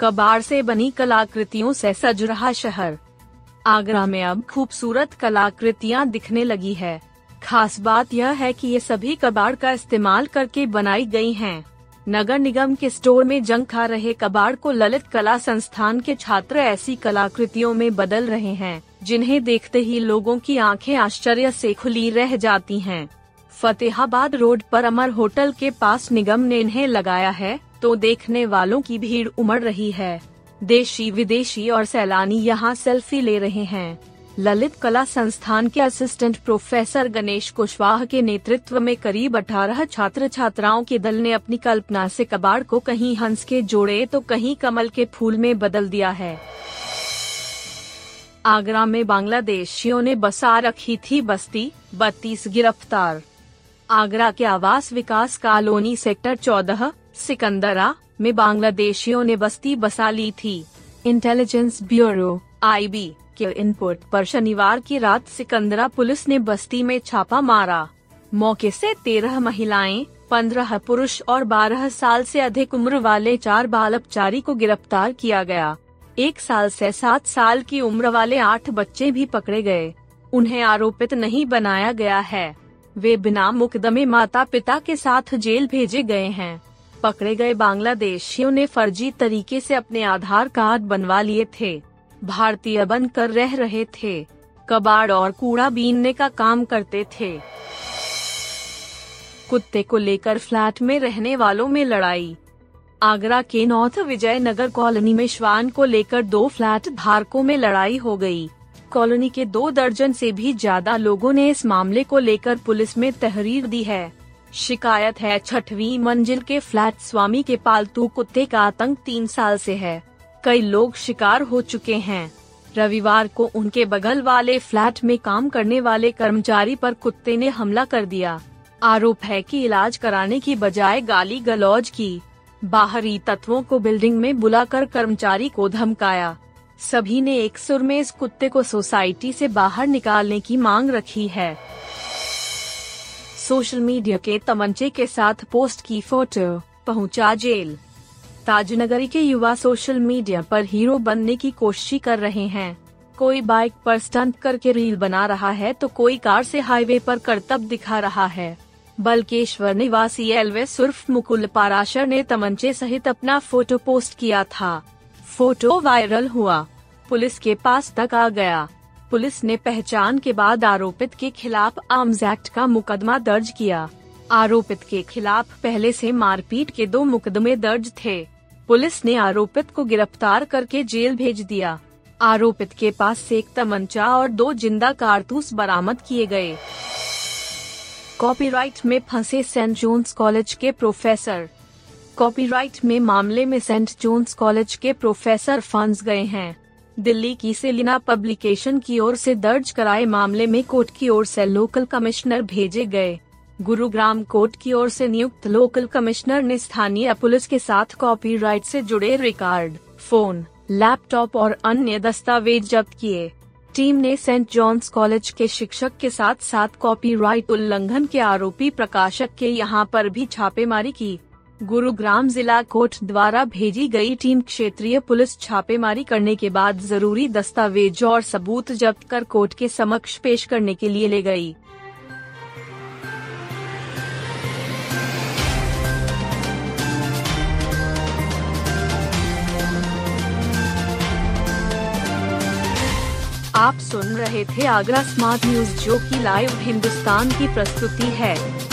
कबाड़ से बनी कलाकृतियों से सज रहा शहर आगरा में अब खूबसूरत कलाकृतियाँ दिखने लगी है खास बात यह है कि ये सभी कबाड़ का इस्तेमाल करके बनाई गई हैं। नगर निगम के स्टोर में जंग खा रहे कबाड़ को ललित कला संस्थान के छात्र ऐसी कलाकृतियों में बदल रहे हैं, जिन्हें देखते ही लोगों की आँखें आश्चर्य से खुली रह जाती हैं। फतेहाबाद रोड पर अमर होटल के पास निगम ने इन्हें लगाया है तो देखने वालों की भीड़ उमड़ रही है। देशी, विदेशी और सैलानी यहाँ सेल्फी ले रहे हैं। ललित कला संस्थान के असिस्टेंट प्रोफेसर गणेश कुशवाहा के नेतृत्व में करीब 18 छात्र छात्राओं के दल ने अपनी कल्पना से कबाड़ को कहीं हंस के जोड़े तो कहीं कमल के फूल में बदल दिया है। आगरा में बांग्लादेशियों ने बसा रखी थी बस्ती, बत्तीस गिरफ़्तार। आगरा के आवास विकास कॉलोनी सेक्टर चौदह सिकंदरा में बांग्लादेशियों ने बस्ती बसा ली थी। इंटेलिजेंस ब्यूरो आईबी के इनपुट पर शनिवार की रात सिकंदरा पुलिस ने बस्ती में छापा मारा। मौके से तेरह महिलाएँ, पंद्रह पुरुष और बारह साल से अधिक उम्र वाले चार बाल अपचारी को गिरफ़्तार किया गया। एक साल से सात साल की उम्र वाले आठ बच्चे भी पकड़े गए। उन्हें आरोपित नहीं बनाया गया है। वे बिना मुकदमे माता पिता के साथ जेल भेजे गए हैं। पकड़े गए बांग्लादेशियों ने फर्जी तरीके से अपने आधार कार्ड बनवा लिए थे। भारतीय बनकर रह रहे थे। कबाड़ और कूड़ा बीनने का काम करते थे। कुत्ते को लेकर फ्लैट में रहने वालों में लड़ाई। आगरा के नॉर्थ विजय नगर कॉलोनी में श्वान को लेकर दो फ्लैट धारकों में लड़ाई हो गई। कॉलोनी के दो दर्जन से भी ज़्यादा लोगों ने इस मामले को लेकर पुलिस में तहरीर दी है। शिकायत है, छठवीं मंजिल के फ्लैट स्वामी के पालतू कुत्ते का आतंक तीन साल से है। कई लोग शिकार हो चुके हैं। रविवार को उनके बगल वाले फ्लैट में काम करने वाले कर्मचारी पर कुत्ते ने हमला कर दिया। आरोप है कि इलाज कराने की बजाय गाली गलौज की। बाहरी तत्वों को बिल्डिंग में बुलाकर कर्मचारी को धमकाया। सभी ने एक सुर में इस कुत्ते को सोसाइटी से बाहर निकालने की मांग रखी है। सोशल मीडिया के तमंचे के साथ पोस्ट की फ़ोटो, पहुँचा जेल। ताजनगरी के युवा सोशल मीडिया पर हीरो बनने की कोशिश कर रहे हैं। कोई बाइक पर स्टंट करके रील बना रहा है तो कोई कार से हाईवे पर करतब दिखा रहा है। बल्केश्वर निवासी एलवेस उर्फ़ मुकुल पाराशर ने तमंचे सहित अपना फ़ोटो पोस्ट किया था। फ़ोटो वायरल हुआ। पुलिस के पास तक आ गया। पुलिस ने पहचान के बाद आरोपित के खिलाफ आर्म्स एक्ट का मुकदमा दर्ज किया। आरोपित के खिलाफ पहले से मारपीट के दो मुकदमे दर्ज थे। पुलिस ने आरोपित को गिरफ़्तार करके जेल भेज दिया। आरोपित के पास से एक तमंचा और दो ज़िंदा कारतूस बरामद किए गए। कॉपीराइट में फंसे सेंट जोन्स कॉलेज के प्रोफेसर। कॉपीराइट में मामले में सेंट जोन्स कॉलेज के प्रोफेसर फंस गए हैं। दिल्ली की सेलिना पब्लिकेशन की ओर से दर्ज कराए मामले में कोर्ट की ओर से लोकल कमिश्नर भेजे गए। गुरुग्राम कोर्ट की ओर से नियुक्त लोकल कमिश्नर ने स्थानीय पुलिस के साथ कॉपीराइट से जुड़े रिकॉर्ड, फ़ोन, लैपटॉप और अन्य दस्तावेज़ जब्त किए। टीम ने सेंट जॉन्स कॉलेज के शिक्षक के साथ साथ कॉपीराइट उल्लंघन के आरोपी प्रकाशक के यहाँ पर भी छापेमारी की। गुरुग्राम जिला कोर्ट द्वारा भेजी गई टीम क्षेत्रीय पुलिस छापेमारी करने के बाद ज़रूरी दस्तावेज़ और सबूत जब्त कर कोर्ट के समक्ष पेश करने के लिए ले गई। आप सुन रहे थे आगरा स्मार्ट न्यूज़, जो की लाइव हिंदुस्तान की प्रस्तुति है